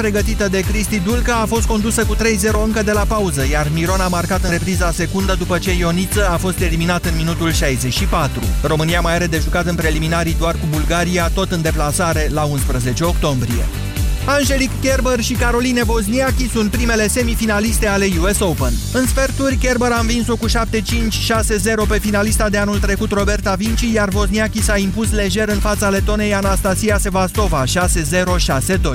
pregătită de Cristi Dulca a fost condusă cu 3-0 încă de la pauză, iar Miron a marcat în repriza secundă după ce Ioniță a fost eliminat în minutul 64. România mai are de jucat în preliminarii doar cu Bulgaria, tot în deplasare la 11 octombrie. Angelic Kerber și Caroline Wozniacki sunt primele semifinaliste ale US Open. În sferturi, Kerber a învins-o cu 7-5, 6-0 pe finalista de anul trecut Roberta Vinci, iar Wozniacki s-a impus lejer în fața letonei Anastasia Sevastova, 6-0,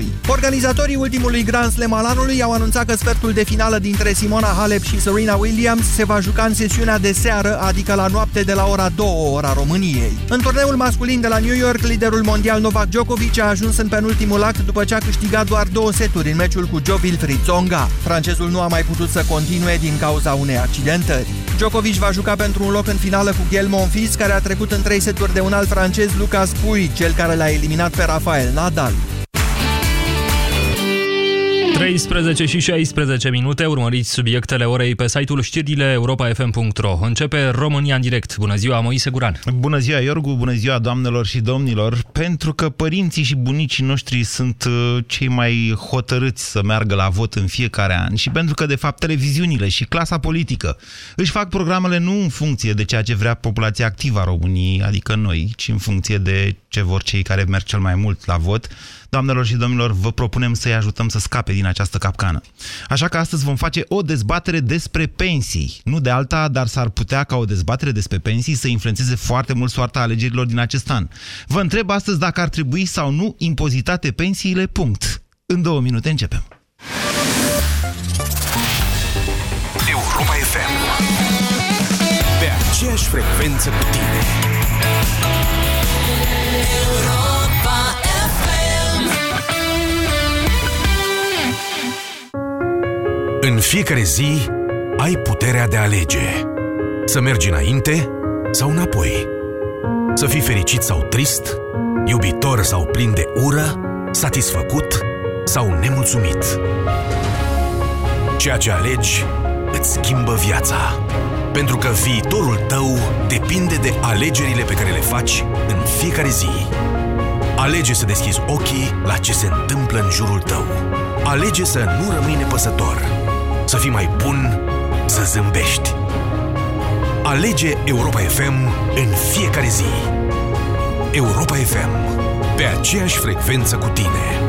6-2. Organizatorii ultimului Grand Slam al anului au anunțat că sfertul de finală dintre Simona Halep și Serena Williams se va juca în sesiunea de seară, adică la noapte de la ora 2 ora României. În turneul masculin de la New York, liderul mondial Novak Djokovic a ajuns în penultimul act după ce a câștigat câștigat doar două seturi în meciul cu Joe Wilfried Tsonga. Francezul nu a mai putut să continue din cauza unei accidentări. Djokovic va juca pentru un loc în finală cu Gael Monfils, care a trecut în trei seturi de un alt francez, Lucas Pui, cel care l-a eliminat pe Rafael Nadal. 13 și 16 minute, urmăriți subiectele orei pe site-ul știrile europa.fm.ro. Începe România în direct. Bună ziua, Moise Guran. Bună ziua, Iorgu, bună ziua, doamnelor și domnilor. Pentru că părinții și bunicii noștri sunt uh, cei mai hotărâți să meargă la vot în fiecare an și pentru că, de fapt, televiziunile și clasa politică își fac programele nu în funcție de ceea ce vrea populația activă a României, adică noi, ci în funcție de ce vor cei care merg cel mai mult la vot, Doamnelor și domnilor, vă propunem să-i ajutăm să scape din această capcană. Așa că astăzi vom face o dezbatere despre pensii. Nu de alta, dar s-ar putea ca o dezbatere despre pensii să influențeze foarte mult soarta alegerilor din acest an. Vă întreb astăzi dacă ar trebui sau nu impozitate pensiile, punct. În două minute începem. Europa FM Pe aceeași frecvență cu tine În fiecare zi ai puterea de a alege. Să mergi înainte sau înapoi. Să fii fericit sau trist, iubitor sau plin de ură, satisfăcut sau nemulțumit. Ceea ce alegi îți schimbă viața. Pentru că viitorul tău depinde de alegerile pe care le faci în fiecare zi. Alege să deschizi ochii la ce se întâmplă în jurul tău. Alege să nu rămâi nepăsător să fii mai bun, să zâmbești. Alege Europa FM în fiecare zi. Europa FM. Pe aceeași frecvență cu tine.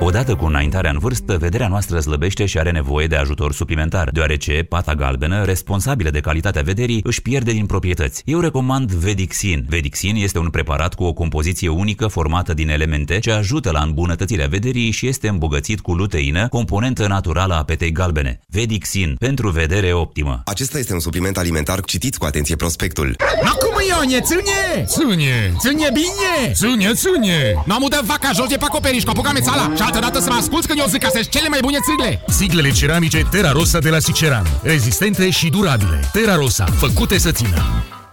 Odată cu înaintarea în vârstă, vederea noastră slăbește și are nevoie de ajutor suplimentar, deoarece pata galbenă, responsabilă de calitatea vederii, își pierde din proprietăți. Eu recomand Vedixin. Vedixin este un preparat cu o compoziție unică formată din elemente ce ajută la îmbunătățirea vederii și este îmbogățit cu luteină, componentă naturală a petei galbene. Vedixin, pentru vedere optimă. Acesta este un supliment alimentar. Citiți cu atenție prospectul. Acum Ionie, ține! Ține! Ține bine! Ține, ține! Nu am udat vaca jos de pe acoperiș cu apucame țala și altă dată să mă asculți când eu zic că sunt cele mai bune țigle. Siglele ceramice Terra Rosa de la Siceran. Rezistente și durabile. Terra Rosa, făcute să țină.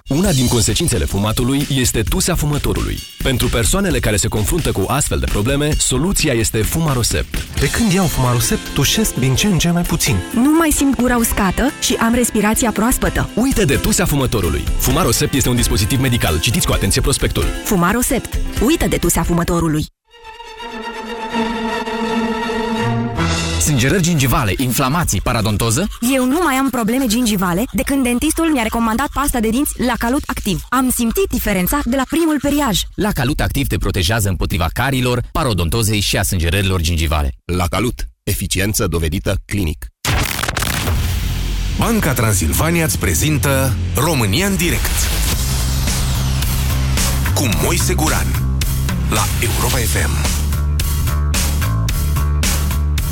Una din consecințele fumatului este tusea fumătorului. Pentru persoanele care se confruntă cu astfel de probleme, soluția este Fumarosept. De când iau Fumarosept, tușesc din ce în ce mai puțin. Nu mai simt gura uscată și am respirația proaspătă. Uite de tusea fumătorului. Fumarosept este un dispozitiv medical. Citiți cu atenție prospectul. Fumarosept. Uită de tusea fumătorului. Sângerări gingivale, inflamații, paradontoză? Eu nu mai am probleme gingivale de când dentistul mi-a recomandat pasta de dinți la Calut Activ. Am simțit diferența de la primul periaj. La Calut Activ te protejează împotriva carilor, parodontozei și a sângerărilor gingivale. La Calut. Eficiență dovedită clinic. Banca Transilvania îți prezintă România în direct cu Moise Guran la Europa FM.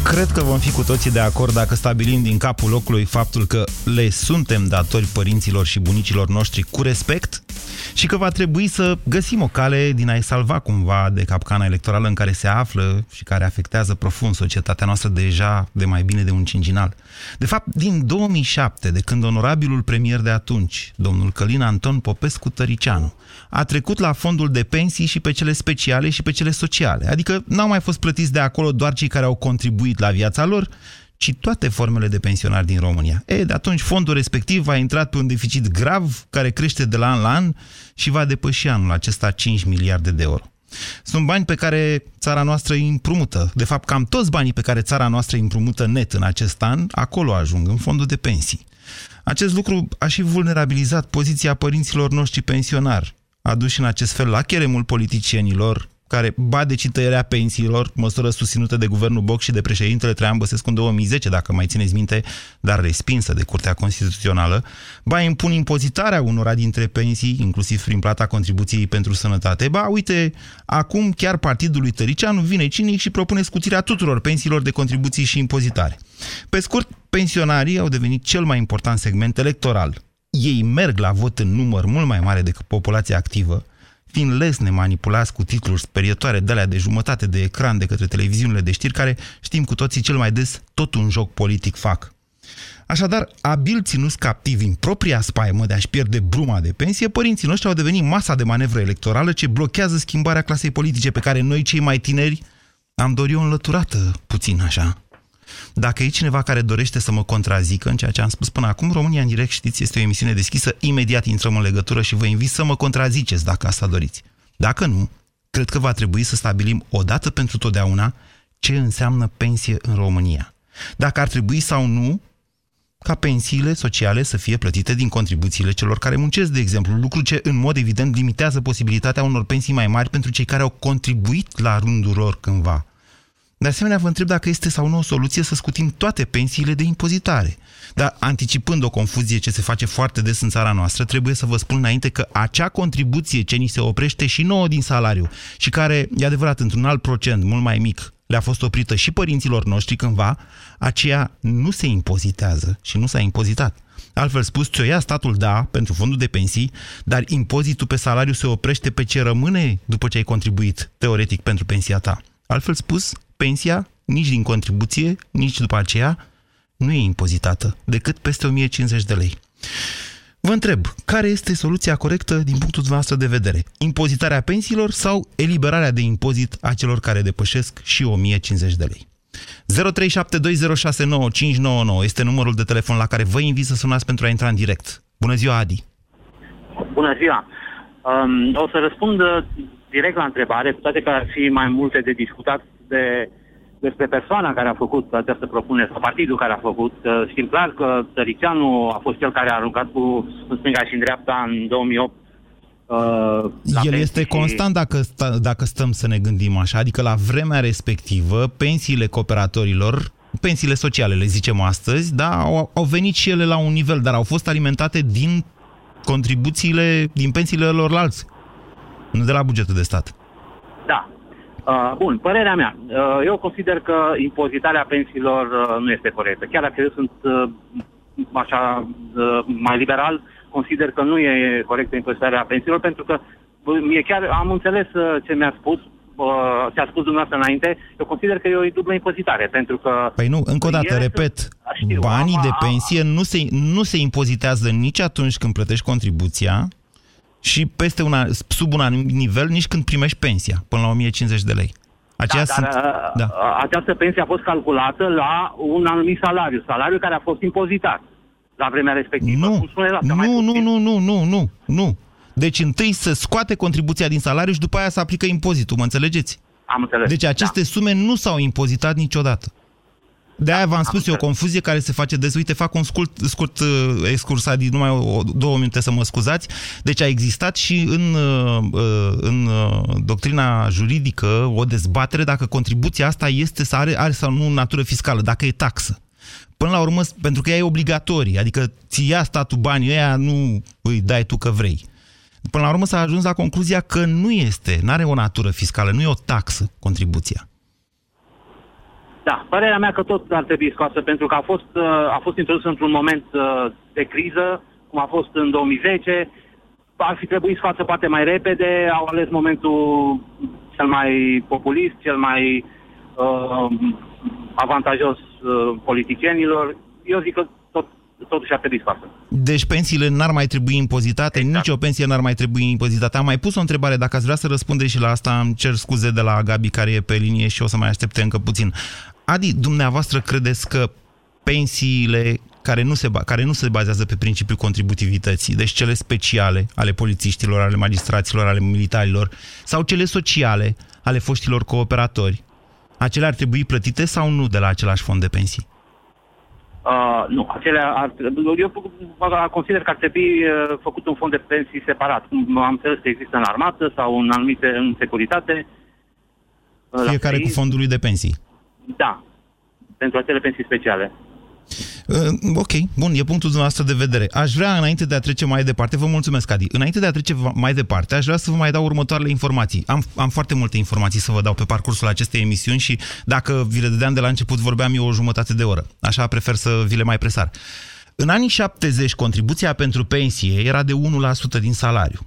Cred că vom fi cu toții de acord dacă stabilim din capul locului faptul că le suntem datori părinților și bunicilor noștri cu respect și că va trebui să găsim o cale din a-i salva cumva de capcana electorală în care se află și care afectează profund societatea noastră deja de mai bine de un cincinal. De fapt, din 2007, de când onorabilul premier de atunci, domnul Călin Anton Popescu Tăricianu, a trecut la fondul de pensii și pe cele speciale și pe cele sociale. Adică n-au mai fost plătiți de acolo doar cei care au contribuit la viața lor, ci toate formele de pensionari din România. E, de atunci fondul respectiv a intrat pe un deficit grav care crește de la an la an și va depăși anul acesta 5 miliarde de euro. Sunt bani pe care țara noastră îi împrumută. De fapt, cam toți banii pe care țara noastră îi împrumută net în acest an, acolo ajung, în fondul de pensii. Acest lucru a și vulnerabilizat poziția părinților noștri pensionari, aduși în acest fel la cheremul politicienilor, care ba de tăierea pensiilor, măsură susținută de guvernul Boc și de președintele Traian Băsescu în 2010, dacă mai țineți minte, dar respinsă de Curtea Constituțională, ba impun impozitarea unora dintre pensii, inclusiv prin plata contribuției pentru sănătate. Ba, uite, acum chiar partidul lui Tăricianu vine cinic și propune scutirea tuturor pensiilor de contribuții și impozitare. Pe scurt, pensionarii au devenit cel mai important segment electoral. Ei merg la vot în număr mult mai mare decât populația activă, fiind lesne manipulați cu titluri sperietoare de alea de jumătate de ecran de către televiziunile de știri, care știm cu toții cel mai des tot un joc politic fac. Așadar, abil ținuți captivi în propria spaimă de a-și pierde bruma de pensie, părinții noștri au devenit masa de manevră electorală ce blochează schimbarea clasei politice pe care noi, cei mai tineri, am dorit-o înlăturată puțin așa. Dacă e cineva care dorește să mă contrazică în ceea ce am spus până acum, România în direct, știți, este o emisiune deschisă, imediat intrăm în legătură și vă invit să mă contraziceți dacă asta doriți. Dacă nu, cred că va trebui să stabilim odată pentru totdeauna ce înseamnă pensie în România. Dacă ar trebui sau nu ca pensiile sociale să fie plătite din contribuțiile celor care muncesc, de exemplu, lucru ce în mod evident limitează posibilitatea unor pensii mai mari pentru cei care au contribuit la rândul lor cândva. De asemenea, vă întreb dacă este sau nu o soluție să scutim toate pensiile de impozitare. Dar anticipând o confuzie ce se face foarte des în țara noastră, trebuie să vă spun înainte că acea contribuție ce ni se oprește și nouă din salariu și care, e adevărat, într-un alt procent, mult mai mic, le-a fost oprită și părinților noștri cândva, aceea nu se impozitează și nu s-a impozitat. Altfel spus, ți-o ia statul, da, pentru fondul de pensii, dar impozitul pe salariu se oprește pe ce rămâne după ce ai contribuit, teoretic, pentru pensia ta. Altfel spus, pensia, nici din contribuție, nici după aceea, nu e impozitată, decât peste 1050 de lei. Vă întreb, care este soluția corectă din punctul dumneavoastră de vedere? Impozitarea pensiilor sau eliberarea de impozit a celor care depășesc și 1050 de lei? 0372069599 este numărul de telefon la care vă invit să sunați pentru a intra în direct. Bună ziua, Adi! Bună ziua! Um, o să răspund uh, direct la întrebare, cu toate că ar fi mai multe de discutat de, despre persoana care a făcut această propunere, sau partidul care a făcut. Uh, știm clar că Tăricianu a fost cel care a aruncat cu în stânga și în dreapta în 2008 Uh, El este constant dacă, sta, dacă stăm să ne gândim așa, adică la vremea respectivă, pensiile cooperatorilor, pensiile sociale, le zicem astăzi, da, au, au venit și ele la un nivel, dar au fost alimentate din contribuțiile, din pensiile lor alți, nu de la bugetul de stat. Da. Uh, bun, părerea mea. Uh, eu consider că impozitarea pensiilor uh, nu este corectă. Chiar dacă eu sunt uh, așa uh, mai liberal, consider că nu e corectă impozitarea pensiilor, pentru că uh, mie chiar am înțeles uh, ce mi-a spus, uh, ce a spus dumneavoastră înainte, eu consider că e o dublă impozitare, pentru că... Păi nu, încă o dată, repet, știu, banii am, de pensie nu se, nu se impozitează nici atunci când plătești contribuția, și peste una, sub un anumit nivel nici când primești pensia, până la 1050 de lei. Aceea da, sunt... dar, uh, da. această pensie a fost calculată la un anumit salariu, salariu care a fost impozitat la vremea respectivă. Nu, nu, nu, nu, nu, nu, nu, nu. Deci întâi să scoate contribuția din salariu și după aia să aplică impozitul, mă înțelegeți? Am înțeles. Deci aceste da. sume nu s-au impozitat niciodată. De aia v-am spus, e o confuzie care se face des. Uite, fac un scurt, scurt uh, excurs, Adi, numai o, două minute să mă scuzați. Deci a existat și în, uh, uh în uh, doctrina juridică o dezbatere dacă contribuția asta este să are, are sau nu natură fiscală, dacă e taxă. Până la urmă, pentru că ea e obligatorie, adică ți ia statul banii ăia, nu îi dai tu că vrei. Până la urmă s-a ajuns la concluzia că nu este, nu are o natură fiscală, nu e o taxă contribuția. Da, părerea mea că tot ar trebui scoasă, pentru că a fost, uh, a fost introdus într-un moment uh, de criză, cum a fost în 2010. ar fi trebuit să față poate mai repede, au ales momentul cel mai populist, cel mai uh, avantajos uh, politicienilor. Eu zic că tot, totuși a pierdut față. Deci pensiile n-ar mai trebui impozitate, exact. nicio pensie n-ar mai trebui impozitată. Am mai pus o întrebare, dacă ați vrea să răspundeți și la asta, îmi cer scuze de la Gabi care e pe linie și o să mai aștepte încă puțin. Adi, dumneavoastră credeți că pensiile care nu, se, care nu se bazează pe principiul contributivității, deci cele speciale ale polițiștilor, ale magistraților, ale militarilor, sau cele sociale ale foștilor cooperatori, acelea ar trebui plătite sau nu de la același fond de pensii? Uh, nu, acelea ar, eu consider că ar trebui uh, făcut un fond de pensii separat. Am înțeles că există în armată sau în anumite în securitate. Uh, Fiecare cu fondul lui de pensii. Da, pentru acele pensii speciale. Uh, ok, bun, e punctul dumneavoastră de vedere. Aș vrea, înainte de a trece mai departe, vă mulțumesc, Adi, înainte de a trece mai departe, aș vrea să vă mai dau următoarele informații. Am, am foarte multe informații să vă dau pe parcursul acestei emisiuni și dacă vi le dădeam de la început, vorbeam eu o jumătate de oră. Așa prefer să vi le mai presar. În anii 70, contribuția pentru pensie era de 1% din salariu.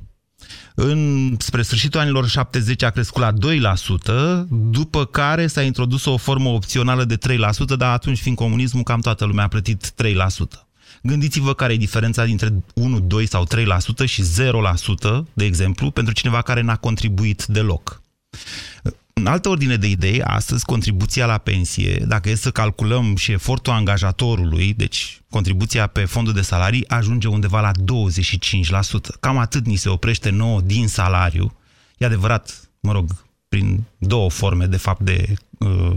În, spre sfârșitul anilor 70 a crescut la 2%, după care s-a introdus o formă opțională de 3%, dar atunci, fiind comunismul, cam toată lumea a plătit 3%. Gândiți-vă care e diferența dintre 1, 2 sau 3% și 0%, de exemplu, pentru cineva care n-a contribuit deloc. În altă ordine de idei, astăzi contribuția la pensie, dacă e să calculăm și efortul angajatorului, deci contribuția pe fondul de salarii, ajunge undeva la 25%. Cam atât ni se oprește nouă din salariu. E adevărat, mă rog, prin două forme, de fapt, de, uh,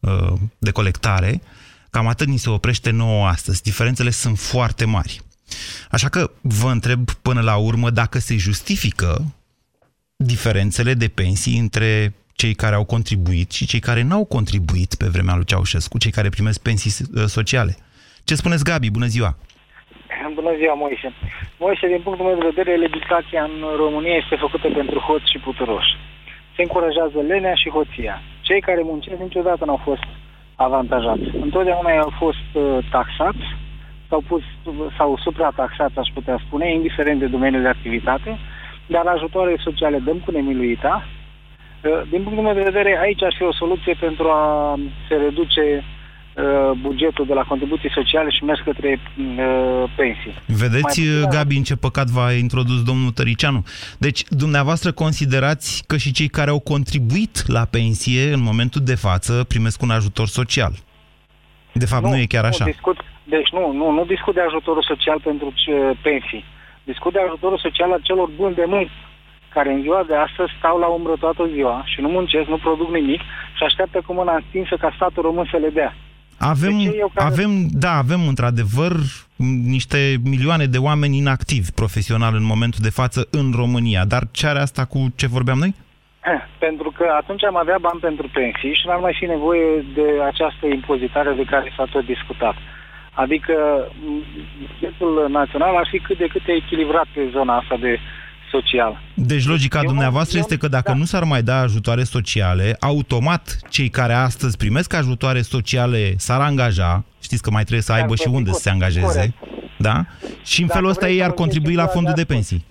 uh, de colectare, cam atât ni se oprește nouă astăzi. Diferențele sunt foarte mari. Așa că vă întreb până la urmă dacă se justifică diferențele de pensii între cei care au contribuit și cei care n-au contribuit pe vremea lui Ceaușescu, cei care primesc pensii uh, sociale. Ce spuneți, Gabi? Bună ziua! Bună ziua, Moise. Moise, din punctul meu de vedere, legislația în România este făcută pentru hoți și puturoși. Se încurajează lenea și hoția. Cei care muncesc niciodată n-au fost avantajați. Întotdeauna au fost uh, taxați sau, pus, sau suprataxați, aș putea spune, indiferent de domeniul de activitate, dar ajutoare sociale dăm cu nemiluita, Uh, din punctul meu de vedere, aici ar fi o soluție pentru a se reduce uh, bugetul de la contribuții sociale și mers către uh, pensii. Vedeți, Mai Gabi, în ce păcat v-a introdus domnul Tăricianu. Deci, dumneavoastră considerați că și cei care au contribuit la pensie în momentul de față primesc un ajutor social. De fapt, nu, nu e chiar așa. Nu discut, deci nu, nu, nu discut de ajutorul social pentru pensii. Discut de ajutorul social al celor buni de muncă care în ziua de astăzi stau la umbră toată ziua și nu muncesc, nu produc nimic și așteaptă cu mâna întinsă ca statul român să le dea. Avem, care... avem, da, avem într-adevăr niște milioane de oameni inactivi profesional în momentul de față în România. Dar ce are asta cu ce vorbeam noi? Eh, pentru că atunci am avea bani pentru pensii și n-ar mai fi nevoie de această impozitare de care s-a tot discutat. Adică bugetul național ar fi cât de cât echilibrat pe zona asta de social. Deci logica eu, dumneavoastră eu, este că dacă da. nu s-ar mai da ajutoare sociale, automat cei care astăzi primesc ajutoare sociale s-ar angaja, știți că mai trebuie să aibă și unde să se angajeze, corect. da? Și în felul ăsta ei ar contribui la fondul de pensii.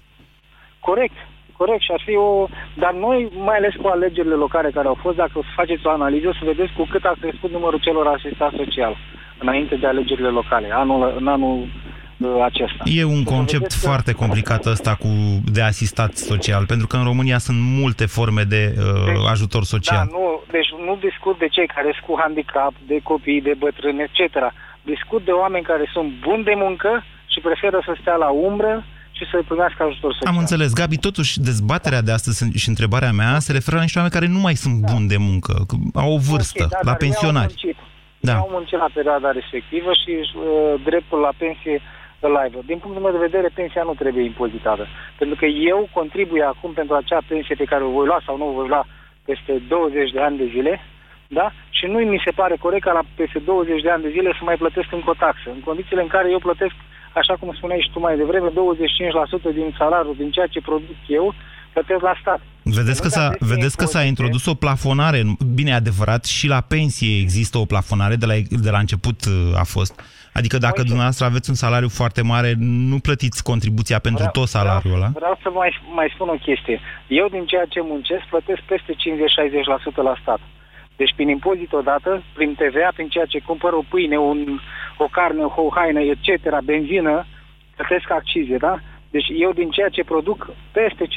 Corect, corect și ar fi o... Dar noi, mai ales cu alegerile locale care au fost, dacă faceți o analiză, o să vedeți cu cât a crescut numărul celor asistați social înainte de alegerile locale, anul, în anul Uh, acesta. E un concept foarte complicat ăsta cu de asistat social, pentru că în România sunt multe forme de uh, deci, ajutor social. Da, nu, deci nu discut de cei care sunt cu handicap, de copii, de bătrâni, etc. Discut de oameni care sunt buni de muncă și preferă să stea la umbră și să primească ajutor social. Am înțeles. Gabi, totuși, dezbaterea de astăzi și întrebarea mea se referă la niște oameni care nu mai sunt da. buni de muncă, au o vârstă, okay, da, la pensionari. Da. Au muncit la perioada respectivă și uh, dreptul la pensie îl aibă. Din punctul meu de vedere, pensia nu trebuie impozitată. Pentru că eu contribui acum pentru acea pensie pe care o voi lua sau nu o voi lua peste 20 de ani de zile, da? Și nu mi se pare corect ca la peste 20 de ani de zile să mai plătesc încă o taxă. În condițiile în care eu plătesc, așa cum spuneai și tu mai devreme, 25% din salariul, din ceea ce produc eu, plătesc la stat. Vedeți că, s-a, vedeți că s-a introdus o plafonare, bine adevărat, și la pensie există o plafonare, de la, de la început uh, a fost Adică dacă Moise. dumneavoastră aveți un salariu foarte mare, nu plătiți contribuția pentru tot salariul ăla? Vreau să mai, mai spun o chestie. Eu din ceea ce muncesc plătesc peste 50-60% la stat. Deci prin impozit odată, prin TVA, prin ceea ce cumpăr o pâine, un, o carne, o haină, etc., benzină, plătesc accize, da? Deci eu din ceea ce produc, peste 50%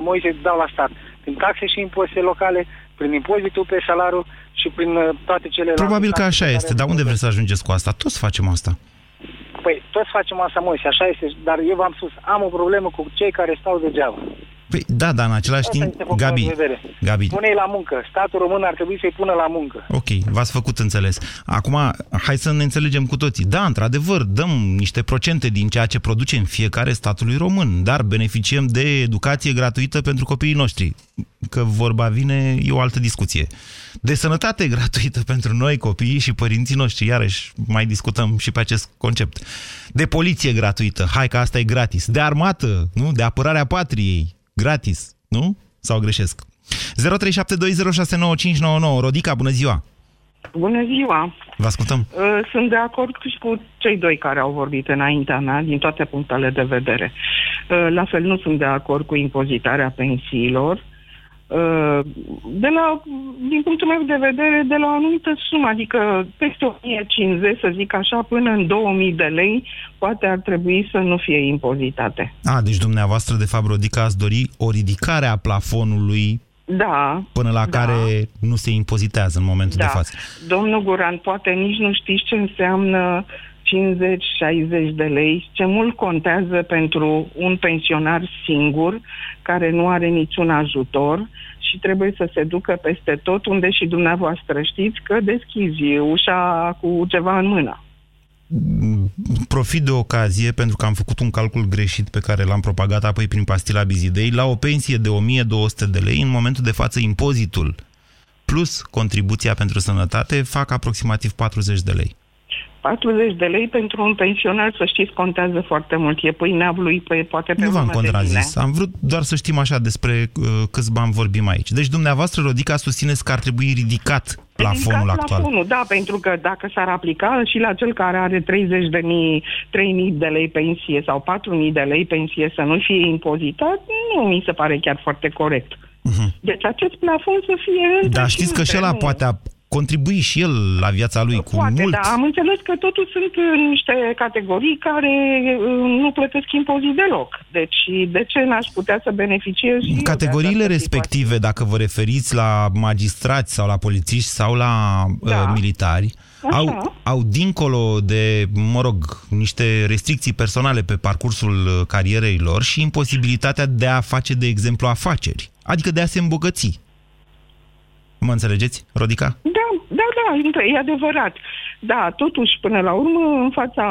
Moise dau la stat. Prin taxe și impozite locale, prin impozitul pe salariu și prin uh, toate celelalte... Probabil că taxe așa care este, dar unde sunt. vreți să ajungeți cu asta? Toți facem asta. Păi, toți facem asta, Moise, așa este, dar eu v-am spus, am o problemă cu cei care stau degeaba. Păi da, dar în același Asta timp, este punctul Gabi, meu de vedere. Gabi, Pune-i la muncă. Statul român ar trebui să-i pună la muncă. Ok, v-ați făcut înțeles. Acum, hai să ne înțelegem cu toții. Da, într-adevăr, dăm niște procente din ceea ce producem fiecare statului român, dar beneficiem de educație gratuită pentru copiii noștri. Că vorba vine, e o altă discuție. De sănătate gratuită pentru noi, copiii și părinții noștri, iarăși mai discutăm și pe acest concept. De poliție gratuită, hai că asta e gratis. De armată, nu? De apărarea patriei, gratis, nu? Sau greșesc? 0372069599. Rodica, bună ziua! Bună ziua! Vă ascultăm. Uh, Sunt de acord și cu cei doi care au vorbit înaintea mea, din toate punctele de vedere. Uh, La fel nu sunt de acord cu impozitarea pensiilor. Uh, De la, din punctul meu de vedere, de la o anumită sumă, adică peste 1050, să zic așa, până în 2000 de lei, poate ar trebui să nu fie impozitate. A, deci dumneavoastră, de fapt, Rodica, ați dori o ridicare a plafonului Da, până la Da. care nu se impozitează în momentul Da. de față. Domnul Guran, poate nici nu știți ce înseamnă 50-60 de lei, ce mult contează pentru un pensionar singur care nu are niciun ajutor și trebuie să se ducă peste tot unde și dumneavoastră știți că deschizi ușa cu ceva în mână. Profit de ocazie, pentru că am făcut un calcul greșit pe care l-am propagat apoi prin pastila Bizidei, la o pensie de 1200 de lei, în momentul de față impozitul plus contribuția pentru sănătate fac aproximativ 40 de lei. 40 de lei pentru un pensionar, să știți, contează foarte mult. E pâinea lui, pe, poate pe Nu v-am urmă de contrazis. mine. Am vrut doar să știm așa despre uh, câți bani vorbim aici. Deci dumneavoastră, Rodica, susțineți că ar trebui ridicat plafonul Ridicat actual. Plafonul, da, pentru că dacă s-ar aplica și la cel care are 30 de mii, 3 mii de lei pensie sau 4 mii de lei pensie să nu fie impozitat, nu mi se pare chiar foarte corect. Deci acest plafon să fie între Dar și Mhm. știți că între, și ăla nu- poate a contribui și el la viața lui cu Poate, mult. da. Am înțeles că totuși sunt uh, niște categorii care uh, nu plătesc impozit deloc. Deci de ce n-aș putea să beneficiez și eu de Categoriile această respective, dacă vă referiți la magistrați sau la polițiști sau la Da. uh, militari, Așa. au, au dincolo de, mă rog, niște restricții personale pe parcursul uh, carierei lor și imposibilitatea de a face, de exemplu, afaceri. Adică de a se îmbogăți. Mă înțelegeți, Rodica? Da, da, da, e adevărat. Da, totuși, până la urmă, în fața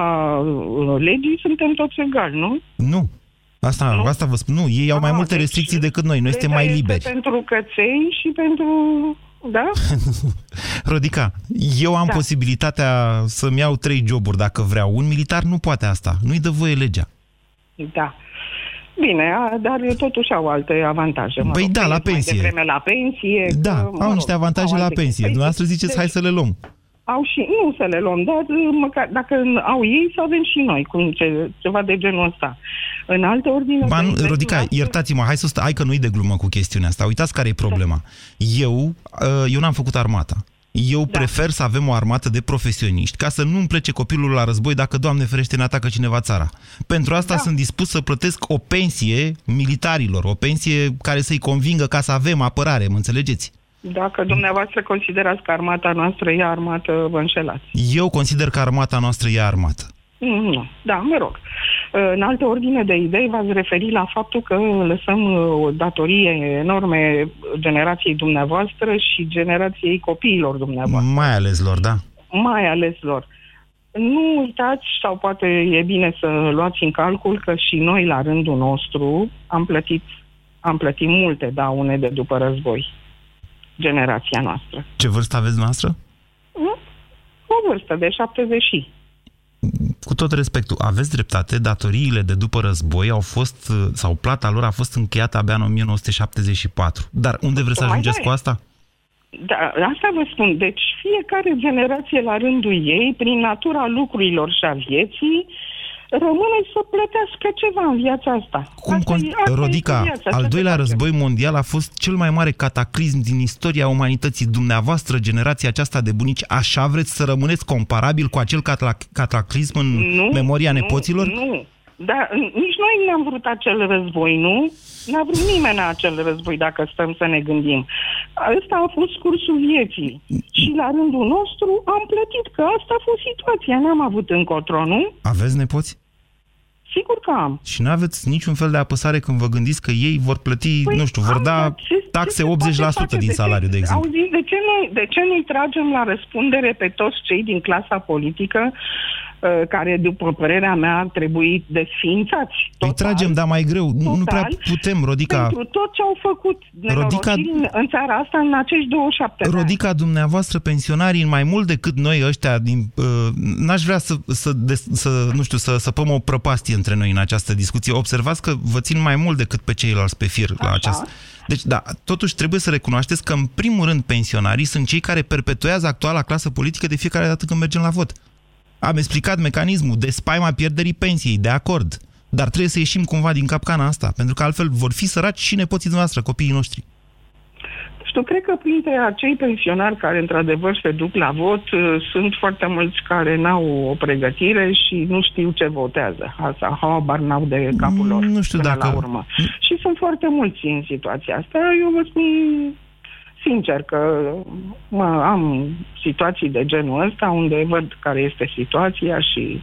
uh, legii suntem toți egali, nu? Nu. Asta, Nu? asta vă spun. Nu, ei au mai Ah, multe deci restricții decât noi. Noi suntem Legea mai este liberi. pentru căței și pentru... Da? Rodica, eu am Da. posibilitatea să-mi iau trei joburi dacă vreau. Un militar nu poate asta. Nu-i dă voie legea. Da. Bine, a, dar totuși au alte avantaje. Mă Băi, rog, da, la trăiesc mai pensie. devreme la pensie. Da, că, mă au rog, niște avantaje au la alte pensie. chestii. Dumneavoastră ziceți, Deci, hai să le luăm. Au și, nu să le luăm, dar măcar, dacă au ei, să avem și noi, cum ce, ceva de genul ăsta. În alte ordine... Ba, de nu, idei, Rodica, dumneavoastră- iertați-mă, hai să stă, hai că nu-i de glumă cu chestiunea asta. Uitați care e problema. Eu, uh, eu n-am făcut armata. Eu Da. prefer să avem o armată de profesioniști, ca să nu-mi plece copilul la război dacă, Doamne ferește, ne atacă cineva țara. Pentru asta Da. sunt dispus să plătesc o pensie militarilor, o pensie care să-i convingă ca să avem apărare, mă înțelegeți? Dacă dumneavoastră considerați că armata noastră e armată, vă înșelați. Eu consider că armata noastră e armată. Mm, Nu, da, mă rog. În altă ordine de idei v-ați referi la faptul că lăsăm uh, o datorie enorme generației dumneavoastră și generației copiilor dumneavoastră, Mai ales lor, da? mai ales lor. Nu uitați, sau poate e bine să luați în calcul că și noi, la rândul nostru, am plătit, am plătit multe daune de după război. Generația noastră. Ce vârstă aveți noastră? Nu? O vârstă de 70 și. Cu tot respectul, aveți dreptate, datoriile de după război au fost, sau plata lor a fost încheiată abia în 1974. Dar unde vreți să Tocmai ajungeți de cu aia. asta? Da, asta vă spun. Deci fiecare generație la rândul ei, prin natura lucrurilor și a vieții, rămâne să plătească ceva în viața asta. Cum asta con- e- asta Rodica, este viața, al ce doilea să facem? război mondial a fost cel mai mare cataclism din istoria umanității. Dumneavoastră, generația aceasta de bunici, așa vreți să rămâneți comparabil cu acel catla- cataclism în Nu, memoria nu, nepoților? Nu, da, nici noi n-am vrut acel război, nu? N-a vrut nimeni acel război, dacă stăm să ne gândim. Ăsta a fost cursul vieții. Și la rândul nostru am plătit, că asta a fost situația. N-am avut încotro, nu? Aveți nepoți? Sigur că am. Și nu aveți niciun fel de apăsare când vă gândiți că ei vor plăti, nu știu, vor da taxe 80% din salariu, de exemplu. Auziți, de ce, nu, de ce nu-i tragem la răspundere pe toți cei din clasa politică uh, care, după părerea mea, ar trebui desfințați? Îi tragem, dar mai greu. Nu, nu prea Total. putem, Rodica. Pentru tot ce au făcut Rodica- Rodica... în țara asta în acești 27 de ani. Rodica, dumneavoastră, pensionarii, în mai mult decât noi ăștia, din, uh, n-aș vrea să, să, de, să, nu știu, să săpăm o prăpastie între noi în această discuție. Observați că vă țin mai mult decât pe ceilalți pe fir la această... Deci, da, totuși trebuie să recunoașteți că, în primul rând, pensionarii sunt cei care perpetuează actuala clasă politică de fiecare dată când mergem la vot. Am explicat mecanismul de spaima pierderii pensiei, de acord. Dar trebuie să ieșim cumva din capcana asta, pentru că altfel vor fi săraci și nepoții noastre, copiii noștri. Știu, cred că printre acei pensionari care într-adevăr se duc la vot, uh, sunt foarte mulți care n-au o pregătire și nu știu ce votează. Asta, habar n-au de capul lor. Nu știu până dacă- La urmă. Și sunt foarte mulți în situația asta. Eu vă spun sincer că mă, am situații de genul ăsta unde văd care este situația și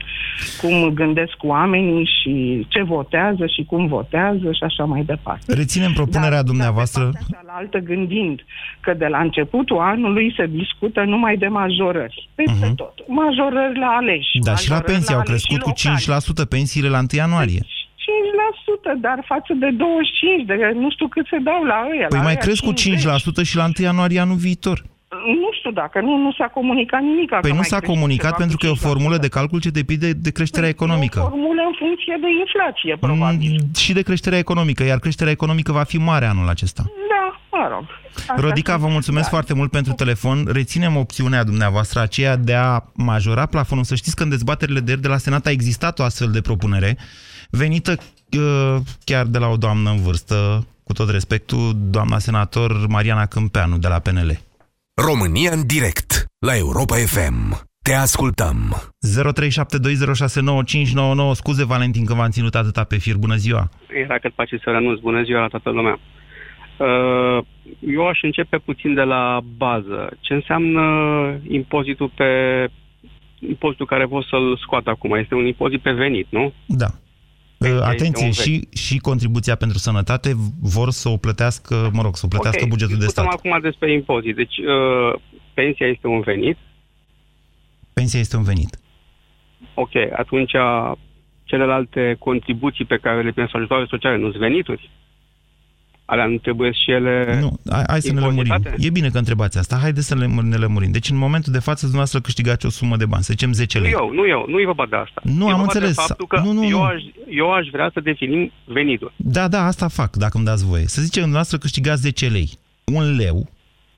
cum gândesc oamenii și ce votează și cum votează și așa mai departe. Reținem propunerea dumneavoastră. Cealaltă gândind că de la începutul anului se discută numai de majorări. Peste Mhm. tot. Majorări la aleși. Dar și la majorări pensii au aleși crescut cu locali. 5% pensiile la 1 ianuarie. 5%, dar față de 25, de nu știu cât se dau la ăia. Păi la mai ăia cresc cu 5% și la 1 ianuarie anul viitor. Nu știu dacă nu, nu s-a comunicat nimic. că Păi nu mai s-a crește comunicat ceva pentru cu că e o formulă de calcul ce depinde de creșterea economică. formulă în funcție de inflație, probabil. Mm, Și de creșterea economică, iar creșterea economică va fi mare anul acesta. Da, mă rog. Asta Rodica, sunt- vă mulțumesc da. foarte mult pentru telefon. Reținem opțiunea dumneavoastră aceea de a majora plafonul. Să știți că în dezbaterile de ieri de la Senat a existat o astfel de propunere venită uh, chiar de la o doamnă în vârstă, cu tot respectul, doamna senator Mariana Câmpeanu de la PNL. România în direct la Europa FM. Te ascultăm. 0372069599. Scuze, Valentin, că v-am ținut atâta pe fir. Bună ziua! Era cât face să renunț. Bună ziua la toată lumea. Uh, Eu aș începe puțin de la bază. Ce înseamnă impozitul pe impozitul care vor să-l scoată acum? Este un impozit pe venit, nu? Da. Uh, Atenție, un și, și contribuția pentru sănătate vor să o plătească, mă rog, să o plătească Ok, bugetul de discutăm stat. acum despre impozit. Deci, uh, pensia este un venit. Pensia este un venit. Ok, atunci celelalte contribuții pe care le primesc ajutoare sociale nu sunt venituri? Alea nu trebuie și ele Nu, hai, hai să ne lămurim. impozitate? E bine că întrebați asta. Haideți să ne ne lămurim. Deci, în momentul de față, dumneavoastră câștigați o sumă de bani, să zicem 10 Nu lei. eu, nu eu, nu e vorba de asta. Nu, e am vorba înțeles. De faptul că Nu, nu, eu, nu. Aș, eu aș vrea să definim venitul. Da, da, asta fac, dacă îmi dați voie. Să zicem, dumneavoastră câștigați 10 lei. Un leu,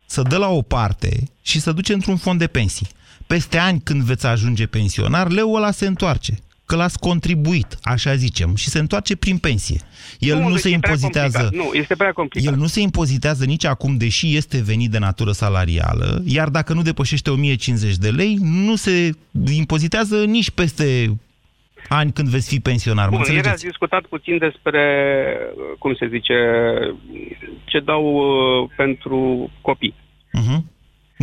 să dă la o parte și să duce într-un fond de pensii. Peste ani, când veți ajunge pensionar, leul ăla se întoarce. Că l-ați contribuit, așa zicem, și se întoarce prin pensie. El nu, deci se e prea impozitează... complicat. Nu, este prea complicat. El nu se impozitează nici acum, deși este venit de natură salarială, iar dacă nu depășește 1050 de lei, nu se impozitează nici peste ani când veți fi pensionar. Mă Bun, ieri înțelegeți? ați discutat puțin despre, cum se zice, ce dau uh, pentru copii. Mhm.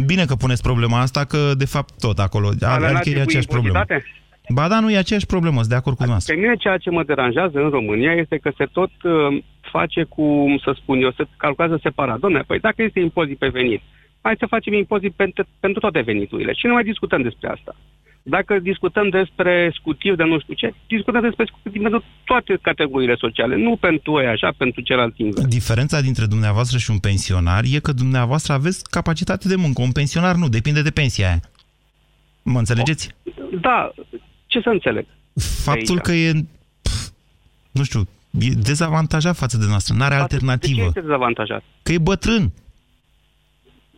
Bine că puneți problema asta, că de fapt tot acolo. Alea n-ar Adică e trebui aceeași problemă. impozitate? Ba da, nu e aceeași problemă, sunt de acord cu dumneavoastră. Pe mine ceea ce mă deranjează în România este că se tot uh, face cum să spun eu, se calculează separat. Dom'le, păi dacă este impozit pe venit, hai să facem impozit pentru, pentru toate veniturile. Și nu mai discutăm despre asta. Dacă discutăm despre scutiri de nu știu ce, discutăm despre scutiri pentru toate categoriile sociale, nu pentru ei așa, pentru celălalt invers. Diferența dintre dumneavoastră și un pensionar e că dumneavoastră aveți capacitate de muncă. Un pensionar nu, depinde de pensia aia. Mă înțelegeți? Da, ce să înțeleg? Faptul aici? că e, pf, nu știu, e dezavantajat față de noastră, n-are De ce alternativă. este dezavantajat? Că e bătrân.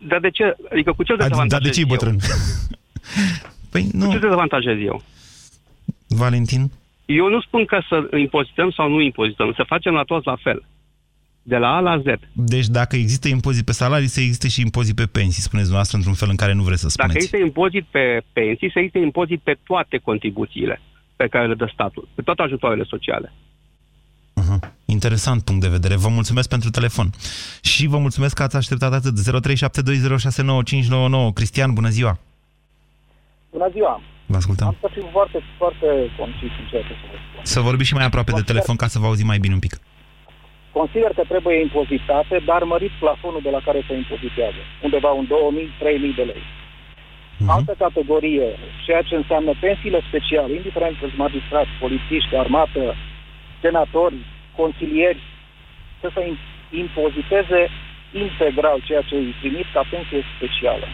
Dar de ce? Adică cu ce dezavantajez Dar de ce e eu? bătrân? păi Cu nu, ce dezavantajez eu? Valentin. Eu nu spun că să impozităm sau nu impozităm, să facem la toți la fel. De la A la Z. Deci dacă există impozit pe salarii, să existe și impozit pe pensii, spuneți dumneavoastră într-un fel în care nu vreți să Dacă spuneți. este impozit pe pensii, să existe impozit pe toate contribuțiile pe care le dă statul, pe toate ajutoarele sociale. Interesant punct de vedere. Vă mulțumesc pentru telefon. Și vă mulțumesc că ați așteptat atât. 0372069599. Cristian, bună ziua! Bună ziua! Vă ascultăm. Am să fiu foarte, foarte concis în ceea ce să vă spun. Să vorbiți și mai aproape de telefon ca să vă auzim mai bine un pic. Consider că trebuie impozitate, dar mărit plafonul de la care se impozitează. Undeva un 2000-3000 de lei. Altă categorie, ceea ce înseamnă pensiile speciale, indiferent că sunt magistrați, polițiști, armată, senatori, consilieri, să se im- impoziteze integral ceea ce îi primit ca pensie specială.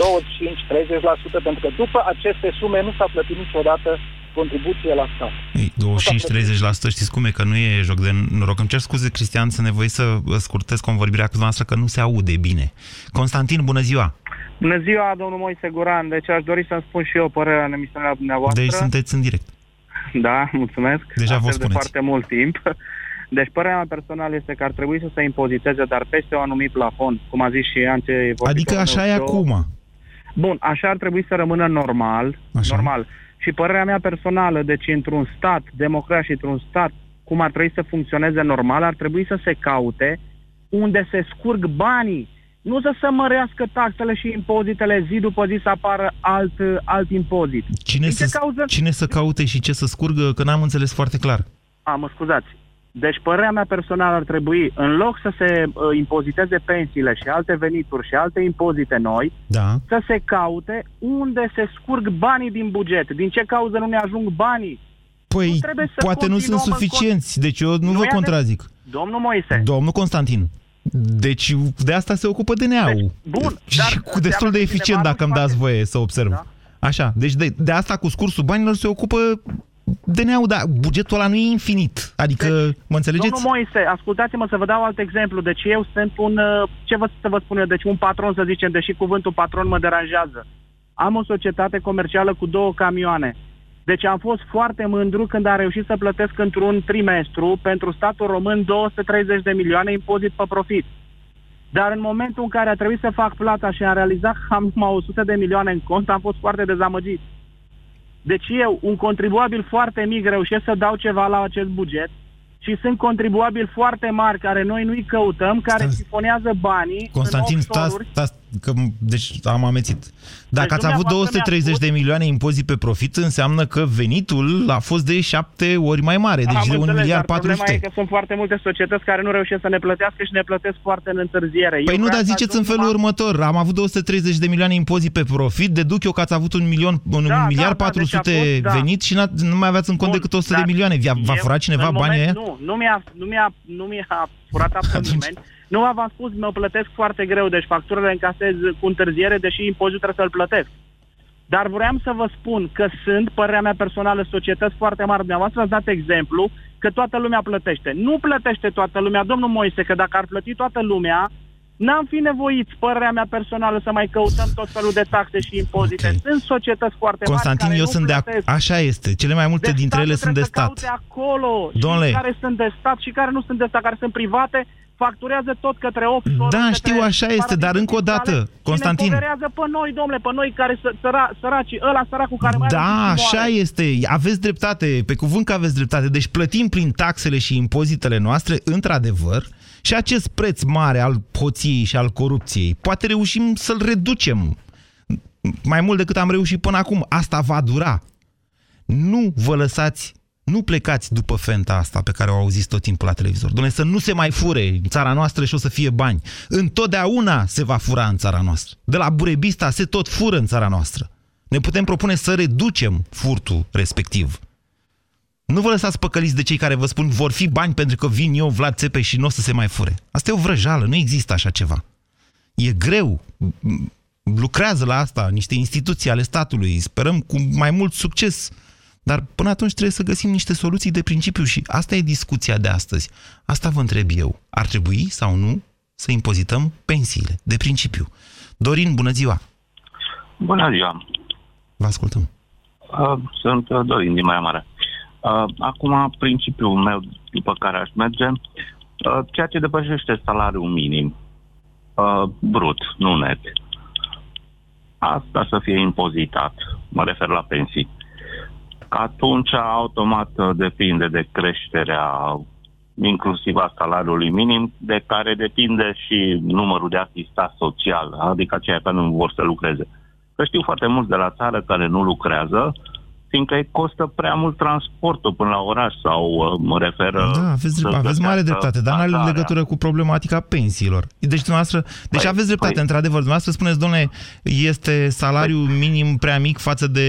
25-30%, pentru că după aceste sume nu s-a plătit niciodată contribuție la stat. Ei, 25-30%, știți cum e, că nu e joc de noroc. Îmi cer scuze, Cristian, să nevoie să scurtez convorbirea cu dumneavoastră, că nu se aude bine. Constantin, bună ziua! Bună ziua, domnul Moise Guran. Deci aș dori să-mi spun și eu părerea în emisiunea dumneavoastră. Deci sunteți în direct. Da, mulțumesc. Deja vă Aștept de spuneți. foarte mult timp. Deci părerea mea personală este că ar trebui să se impoziteze, dar peste un anumit plafon, cum a zis și Ante. Adică așa e acum. Bun, așa ar trebui să rămână normal, Așa. normal. Și părerea mea personală, deci într-un stat democrat și într-un stat cum ar trebui să funcționeze normal, ar trebui să se caute unde se scurg banii. Nu să se mărească taxele și impozitele zi după zi să apară alt, alt impozit. Cine, Din ce să, cauză? cine să caute și ce să scurgă, că n-am înțeles foarte clar. A, mă scuzați. Deci părerea mea personală ar trebui, în loc să se uh, impoziteze pensiile și alte venituri și alte impozite noi, Da. să se caute unde se scurg banii din buget. Din ce cauză nu ne ajung banii? Păi, Nu trebuie să poate nu sunt continuăm în suficienți, deci eu nu, Nu vă e contrazic. Domnul Moise, Domnul Constantin, deci de asta se ocupă DNA-ul. Deci, bun, și dar cu destul de înseamnă că eficient, cineva dacă îmi nu-și dați voie să observ. Da. Așa, deci de, de asta cu scursul banilor se ocupă DNA-ul, dar bugetul ăla nu e infinit. Adică, mă înțelegeți? Domnul Moise, ascultați-mă să vă dau alt exemplu. Deci eu sunt un, uh, ce vă, să vă spun eu, deci un patron să zicem, deși cuvântul patron mă deranjează. Am o societate comercială cu două camioane. Deci am fost foarte mândru când am reușit să plătesc într-un trimestru pentru statul român 230 de milioane impozit pe profit. Dar în momentul în care a trebuit să fac plata și am realizat că am numai 100 de milioane în cont, am fost foarte dezamăgit. Deci eu, un contribuabil foarte mic, reușesc să dau ceva la acest buget și sunt contribuabili foarte mari care noi nu-i căutăm, care sifonează banii Constantin, în stați, offshore-uri. stați, că, deci am amețit. Dacă Deci ați avut dumneavoastră 230 de milioane impozit pe profit, înseamnă că venitul a fost de șapte ori mai mare, deci Am de 1 înțeles, miliard dar problema 400. e că sunt foarte multe societăți care nu reușesc să ne plătească și ne plătesc foarte în întârziere. Păi Eu nu, vreau dar să ziceți în ajung felul numai- următor. Am avut 230 de milioane impozit pe profit, deduc eu că ați avut un milion, un Da, miliard da, da, deci a 400 fost, da. venit și n-a- nu mai aveați în cont Bun, decât 100 de dar milioane. Vi-a, v-a eu, furat cineva în banii moment, aia? Nu, nu mi-a, nu mi-a, nu mi-a furat absolut nimeni. Nu v-am spus, mă plătesc foarte greu, deci facturile le încasez cu întârziere, deși impozitul trebuie să-l plătesc. Dar vreau să vă spun că sunt, părerea mea personală, societăți foarte mari. Dumneavoastră ați dat exemplu că toată lumea plătește. Nu plătește toată lumea, domnul Moise, că dacă ar plăti toată lumea, n-am fi nevoiți, părerea mea personală, să mai căutăm tot felul de taxe și impozite. Ok. Sunt societăți foarte Constantin, mari care eu nu sunt de plătesc. ac- Așa este. Cele mai multe Deci dintre ele statul sunt de trebuie să stat. caute acolo. Domnule. Și care sunt de stat și care nu sunt de stat, care sunt private, facturează tot către offshore. Da, către știu, așa este, paradisuri dar încă o fiscale dată, și Constantin. ne poverează pe noi, domnule, pe noi care să, săra, săraci, ăla săracul care mai are Da, și așa moare. este. Aveți dreptate, pe cuvânt că aveți dreptate. Deci plătim prin taxele și impozitele noastre, într-adevăr, și acest preț mare al hoției și al corupției, poate reușim să-l reducem mai mult decât am reușit până acum. Asta va dura. Nu vă lăsați, nu plecați după fenta asta pe care o auziți tot timpul la televizor. Dom'le, să nu se mai fure în țara noastră și o să fie bani. Întotdeauna se va fura în țara noastră. De la Burebista se tot fură în țara noastră. Ne putem propune să reducem furtul respectiv. Nu vă lăsați păcăliți de cei care vă spun vor fi bani pentru că vin eu, Vlad Țepe, și nu o să se mai fure. Asta e o vrăjală, nu există așa ceva. E greu. Lucrează la asta niște instituții ale statului. Sperăm cu mai mult succes. Dar până atunci trebuie să găsim niște soluții de principiu și asta e discuția de astăzi. Asta vă întreb eu. Ar trebui sau nu să impozităm pensiile de principiu? Dorin, bună ziua! Bună ziua! Vă ascultăm. Uh, sunt uh, Dorin din Maia Mare. Uh, acum, principiul meu după care aș merge, uh, ceea ce depășește salariul minim, uh, brut, nu net, asta să fie impozitat, mă refer la pensii. Atunci, automat, uh, depinde de creșterea inclusiv a salariului minim, de care depinde și numărul de asistat social, adică aceia care nu vor să lucreze. Că știu foarte mulți de la țară care nu lucrează, fiindcă îi costă prea mult transportul până la oraș sau uh, mă refer... Da, aveți, aveți mare dreptate, dar nu are legătură cu problematica pensiilor. Deci, dumneavoastră, deci păi, aveți dreptate, păi, într-adevăr. Dumneavoastră spuneți, domnule, este salariul păi, minim prea mic față de